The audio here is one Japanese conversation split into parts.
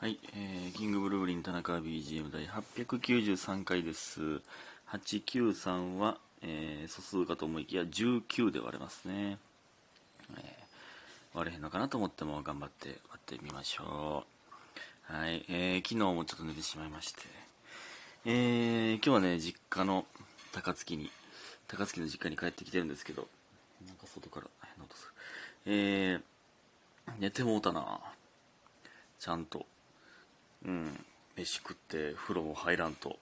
はい、えー、キングブルーリン田中 BGM 第893回です。893は、えー、素数かと思いきや19で割れますね。えー割れへんのかなと思っても頑張って割ってみましょう。はい、えー、昨日もちょっと寝てしまいまして。えー、今日はね、実家の高槻に、高槻の実家に帰ってきてるんですけど、なんか外から変な音する。えー、寝てもうたなちゃんと。うん、飯食って風呂も入らんと、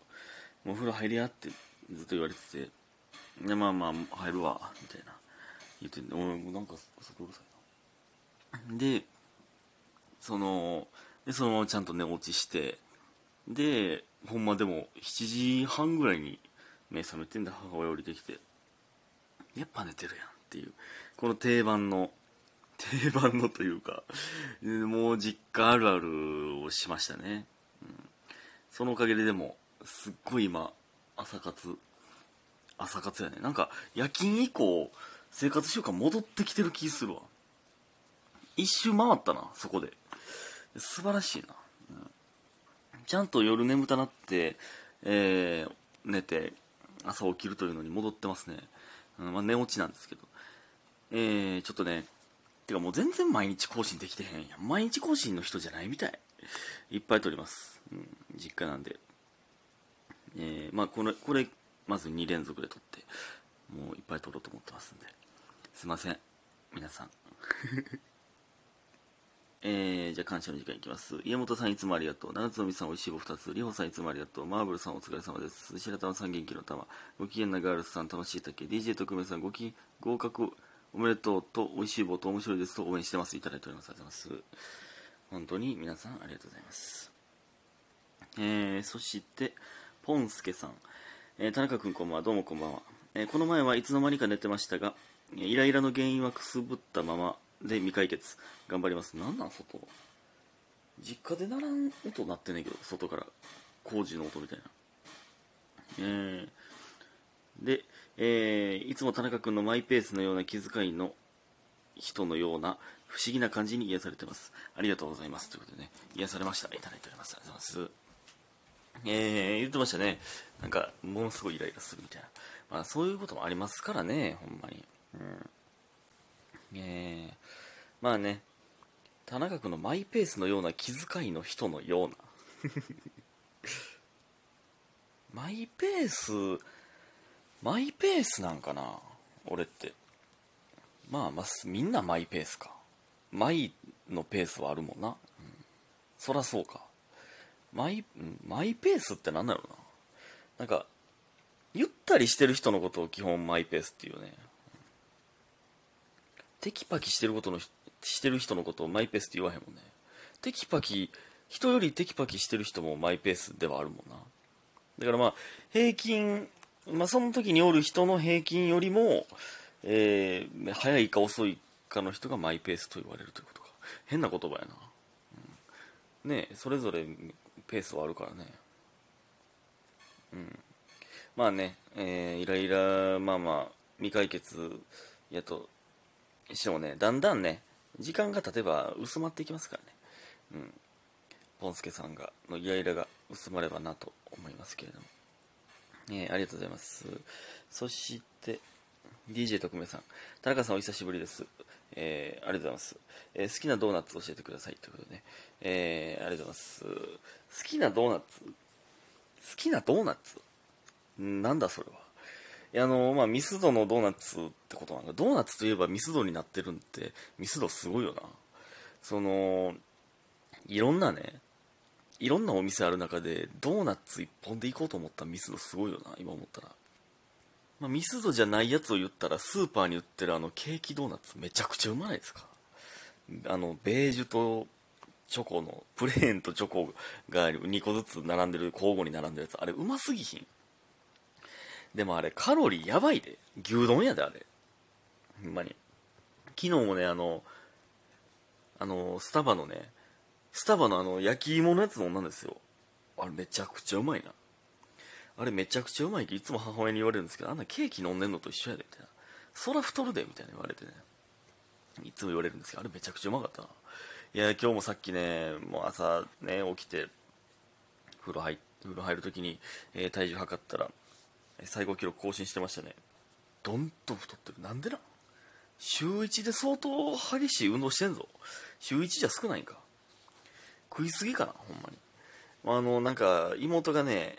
もう風呂入りやってずっと言われてて、で、まあまあ入るわ、みたいな。言ってんで、俺もなんかそこうるさいな。で、その、で、そのままちゃんと寝落ちして、で、ほんまでも7時半ぐらいに目覚めてんで母親降りてきて、やっぱ寝てるやんっていう、この定番の、定番のというか、もう実家あるあるをしましたね。うん、そのおかげででも、すっごい今、朝活、朝活やね。なんか、夜勤以降、生活習慣戻ってきてる気するわ。一周回ったな、そこで。素晴らしいな。うんちゃんと夜眠たなって、えー、寝て、朝起きるというのに戻ってますね。うん、まあ寝落ちなんですけど。えー、ちょっとね、てかもう全然毎日更新できてへんやん。毎日更新の人じゃないみたい。いっぱい撮ります。うん、実家なんで。えー、まあこれ、これ、まず2連続で撮って、もういっぱい撮ろうと思ってますんで。すいません。皆さん。えー、じゃあ感謝の時間いきます。家元さんいつもありがとう。七つのみさんおいしい棒2つ。りほさんいつもありがとう。マーブルさんお疲れ様です。白玉さん元気の玉。ご機嫌なガールズさん楽しい竹。DJ 特命さんごき合格おめでとうとおいしい棒と面白いですと応援してます。いただいております。ありがとうございます。本当に皆さんありがとうございます。えー、そして、ポンスケさん。えー、田中くんこんばんは。どうもこんばんは。えーこの前はいつの間にか寝てましたが、イライラの原因はくすぶったままで未解決。頑張ります。なんなん外実家でならん音鳴ってんねんけど、外から。工事の音みたいな。えー、で、えーいつも田中君のマイペースのような気遣いの人のような不思議な感じに癒されてます。ありがとうございます。ということでね、癒されました。いただいております。ありがとうございます。えー、言ってましたね。なんか、ものすごいイライラするみたいな。まあ、そういうこともありますからね、ほんまに。うん。えー、まあね、田中君のマイペースのような気遣いの人のような。マイペース、マイペースなんかな？俺って。まあまあ、みんなマイペースか。マイのペースはあるもんな。うん、そらそうか。マイ、マイペースってなんだろうな。なんか、ゆったりしてる人のことを基本マイペースっていうね。テキパキしてることの、してる人のことをマイペースって言わへんもんね。テキパキ、人よりテキパキしてる人もマイペースではあるもんな。だからまあ、平均、まあその時におる人の平均よりも、えー、早いか遅いかの人がマイペースと言われるということか。変な言葉やな。うん、ねえそれぞれペースはあるからね。うん。まあね、えー、イライラ、まあまあ、未解決やとしてもね、だんだんね、時間が経てば薄まっていきますからね。うん。ポンスケさんが、のイライラが薄まればなと思いますけれども。えー、ありがとうございます。そして、DJ 特命さん。田中さんお久しぶりです。えー、ありがとうございます。えー好きなドーナツ教えてください。ということでね。えー、ありがとうございます。好きなドーナツ？好きなドーナツ？なんだそれは？いや、あの、まあ、ミスドのドーナツってことなんだ。ドーナツといえばミスドになってるんって、ミスドすごいよな。その、いろんなね、いろんなお店ある中で、ドーナツ一本で行こうと思ったミスドすごいよな、今思ったら。まあ、ミスドじゃないやつを言ったら、スーパーに売ってるあのケーキドーナツめちゃくちゃうまないですかあの、ベージュとチョコの、プレーンとチョコが2個ずつ並んでる、交互に並んでるやつ、あれうますぎひん。でもあれカロリーやばいで。牛丼やで、あれ。ほんまに。昨日もね、あの、あの、スタバのね、スタバのあの、焼き芋のやつ飲んだんですよ。あれめちゃくちゃうまいな。あれめちゃくちゃうまいっていつも母親に言われるんですけど、あんなケーキ飲んでんのと一緒やで、みたいな。そら太るで、みたいな言われてね。いつも言われるんですけど、あれめちゃくちゃうまかったな。いや今日もさっきねもう朝ね起きて風呂入風呂入るときに、えー、体重測ったら最高記録更新してましたねどんどん太ってるなんでな週1で相当激しい運動してんぞ週1じゃ少ないんか食いすぎかなほんまに。あのなんか妹がね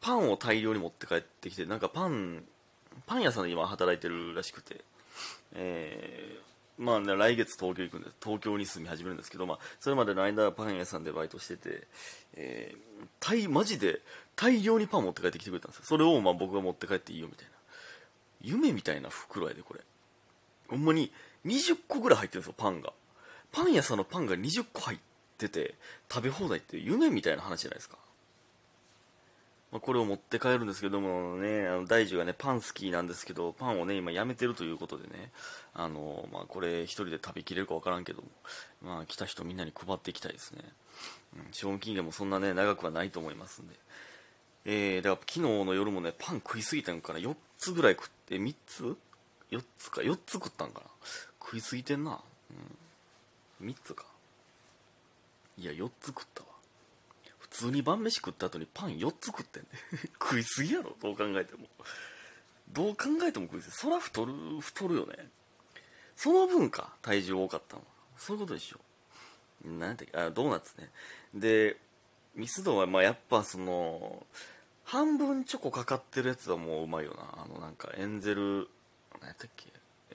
パンを大量に持って帰ってきてなんかパンパン屋さんで今働いてるらしくて。えー、まあ、ね、来月東京行くんで東京に住み始めるんですけど、まあ、それまでの間パン屋さんでバイトしてて、えー、大マジで大量にパン持って帰ってきてくれたんですよ。それをまあ僕が持って帰っていいよみたいな。夢みたいな袋やでこれ。ほんまに20個ぐらい入ってるんですよパンが。パン屋さんのパンが20個入っててて食べ放題って夢みたいな話じゃないですかまあ、これを持って帰るんですけどもね、あの大樹がね、パン好きなんですけど、パンをね、今やめてるということでね、あの、まあ、これ一人で食べきれるかわからんけども、まあ、来た人みんなに配っていきたいですね。うん、賞味期限もそんなね、長くはないと思いますんで。えー、だから昨日の夜もね、パン食いすぎたんから、4つぐらい食って、3つ ?4 つか、4つ食ったんかな。食いすぎてんな。うん。3つか。いや、4つ食ったわ。普通に晩飯食った後にパン4つ食ってんね 食いすぎやろどう考えても。どう考えても食いすぎ。そら太る太るよね。その分か体重多かったのそういうことでしょ。なんてあドーナツね。でミスドはまあやっぱその半分チョコかかってるやつはもううまいよな。あのなんかエンゼル何やったっけ。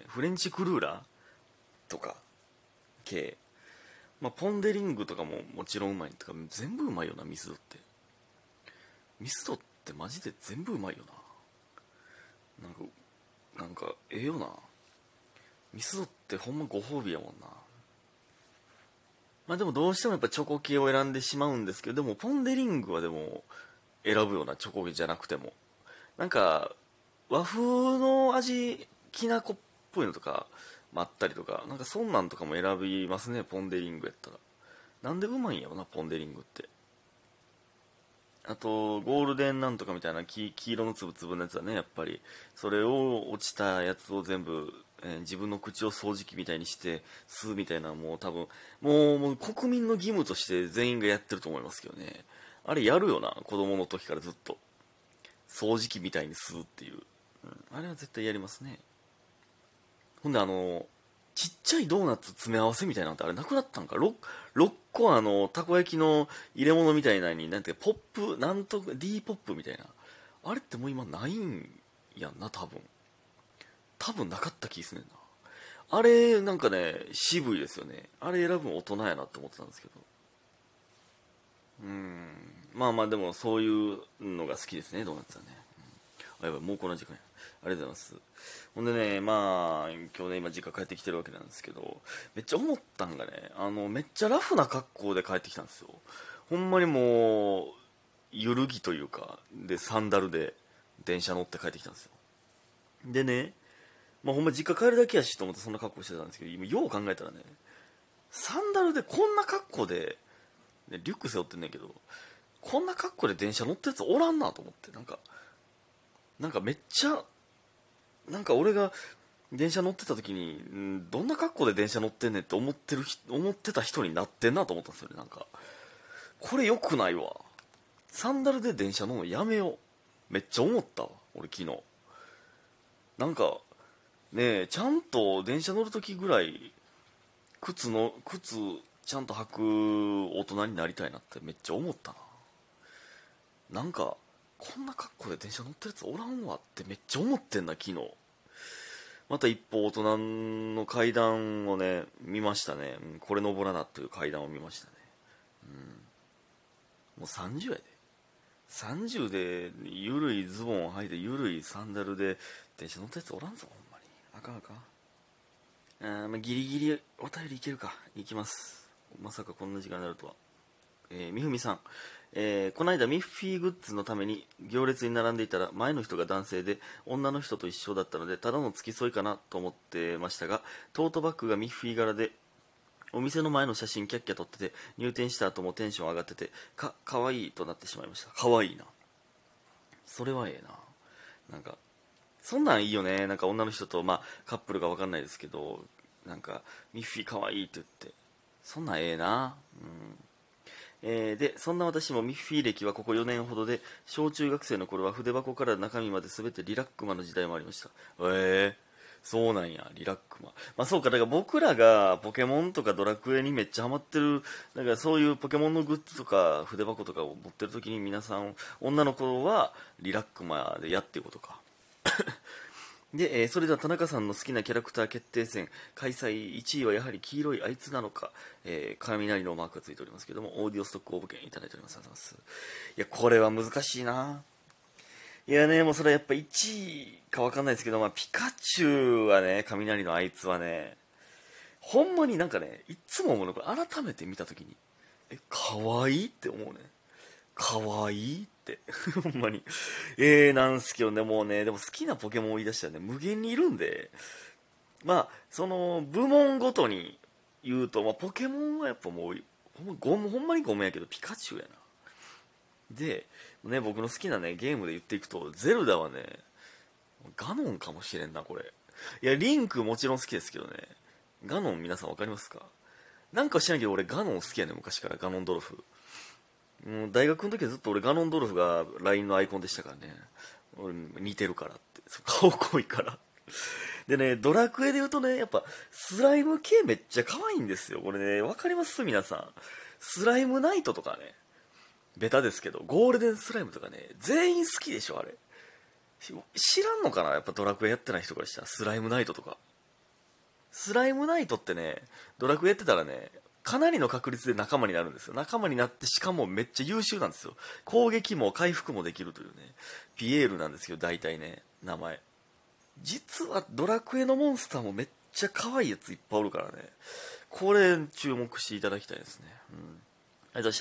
フレンチクルーラーとか系。まあ、ポン・デ・リングとかももちろんうまいとか全部うまいよなミスドって。ミスドってマジで全部うまいよな。なんかなんかええよな。ミスドってほんまご褒美やもんな。まあでもどうしてもやっぱチョコ系を選んでしまうんですけどでもポン・デ・リングはでも選ぶようなチョコじゃなくても。なんか和風の味きなこっぽいのとかまったりとかなんかそんなんとかも選びますねポン・デ・リングやったら。なんでうまいんやろなポン・デ・リングって。あとゴールデンなんとかみたいな黄色のつぶつぶのやつはねやっぱりそれを落ちたやつを全部、えー、自分の口を掃除機みたいにして吸うみたいなもう多分もうもう国民の義務として全員がやってると思いますけどね。あれやるよな子供の時からずっと。掃除機みたいに吸うっていう、うん、あれは絶対やりますね。ほんであのちっちゃいドーナツ詰め合わせみたいなのってあれなくなったんか？6, 6個あのたこ焼きの入れ物みたいなのになんてポップなんとか D ポップみたいな。あれってもう今ないんやんな多分。多分なかった気すねんな。あれなんかね渋いですよね。あれ選ぶの大人やなって思ってたんですけど。うん。まあまあでもそういうのが好きですねドーナツはね、うん、あやばいもうこの時間や。ありがとうございます。ほんでねまあ今日ね今実家帰ってきてるわけなんですけどめっちゃ思ったんがねあのめっちゃラフな格好で帰ってきたんですよ。ほんまにもうゆるぎというかでサンダルで電車乗って帰ってきたんですよ。でねまあ、ほんま実家帰るだけやしと思ってそんな格好してたんですけど今よう考えたらねサンダルでこんな格好で、ね、リュック背負ってんねんけどこんな格好で電車乗ってるやつおらんなと思ってなんかなんかめっちゃなんか俺が電車乗ってた時に、んどんな格好で電車乗ってんねんって思ってる思ってた人になってんなと思ったんですよねなんか。これ良くないわ。サンダルで電車乗るのやめよう。めっちゃ思ったわ俺昨日。なんかねえちゃんと電車乗る時ぐらい靴の靴ちゃんと履く大人になりたいなってめっちゃ思ったな。なんかこんな格好で電車乗ってるやつおらんわってめっちゃ思ってんな昨日。また一歩大人の階段をね見ましたね、うん、これ登らなという階段を見ましたね。うん。もう30やで。30でゆるいズボンを履いてゆるいサンダルで電車乗ったやつおらんぞほんまに。あかんあかん。あまあ、ギリギリお便りいけるか。いきます。まさかこんな時間になるとは。えー、みふみさん。えー、この間ミッフィーグッズのために行列に並んでいたら前の人が男性で女の人と一緒だったのでただの付き添いかなと思ってましたがトートバッグがミッフィー柄でお店の前の写真キャッキャ撮ってて入店した後もテンション上がっててかかわいいとなってしまいました。かわいいな。それはええな。なんかそんなんいいよね。なんか女の人とまあカップルが分かんないですけどなんかミッフィーかわいいって言って。そんなんええな。うん。えーでそんな私もミッフィー歴はここ4年ほどで小中学生の頃は筆箱から中身まで全てリラックマの時代もありました。ええそうなんやリラックマ。まあそうかだから僕らがポケモンとかドラクエにめっちゃハマってるだかそういうポケモンのグッズとか筆箱とかを持ってる時に皆さん女の子はリラックマでやっていうことか。で、えーそれでは田中さんの好きなキャラクター決定戦開催1位はやはり黄色いあいつなのか、えー雷のマークがついておりますけどもオーディオストック応募券いただいております。ありがとうございますいやこれは難しいな。いやねもうそれはやっぱ1位か分かんないですけど、まあ、ピカチュウはね雷のあいつはねほんまになんかねいつも思うのこれ改めて見た時にえ可愛いいって思うね。可愛いって。ほんまに。えー、なんすけどねもうねでも好きなポケモンを言い出したらね無限にいるんで。まあその部門ごとに言うと、まあ、ポケモンはやっぱもうほんまごほんまにごめんやけどピカチュウやな。で、ね、僕の好きなねゲームで言っていくとゼルダはねガノンかもしれんなこれ。いやリンクもちろん好きですけどね。ガノン皆さん分かりますか？なんか知らんけど俺ガノン好きやね昔からガノンドルフ。もう大学の時はずっと俺ガノンドルフが LINE のアイコンでしたからね。俺似てるからって。顔濃いから。でねドラクエで言うとねやっぱスライム系めっちゃ可愛いんですよ。これね分かります？皆さん。スライムナイトとかね。ベタですけどゴールデンスライムとかね全員好きでしょあれ。知らんのかな？やっぱドラクエやってない人からしたら。スライムナイトとか。スライムナイトってねドラクエやってたらねかなりの確率で仲間になるんですよ。仲間になってしかもめっちゃ優秀なんですよ。攻撃も回復もできるというね。ピエールなんですけど大体ね名前。実はドラクエのモンスターもめっちゃ可愛いやついっぱいおるからね。これ注目していただきたいですね、うん、ありがとうございました。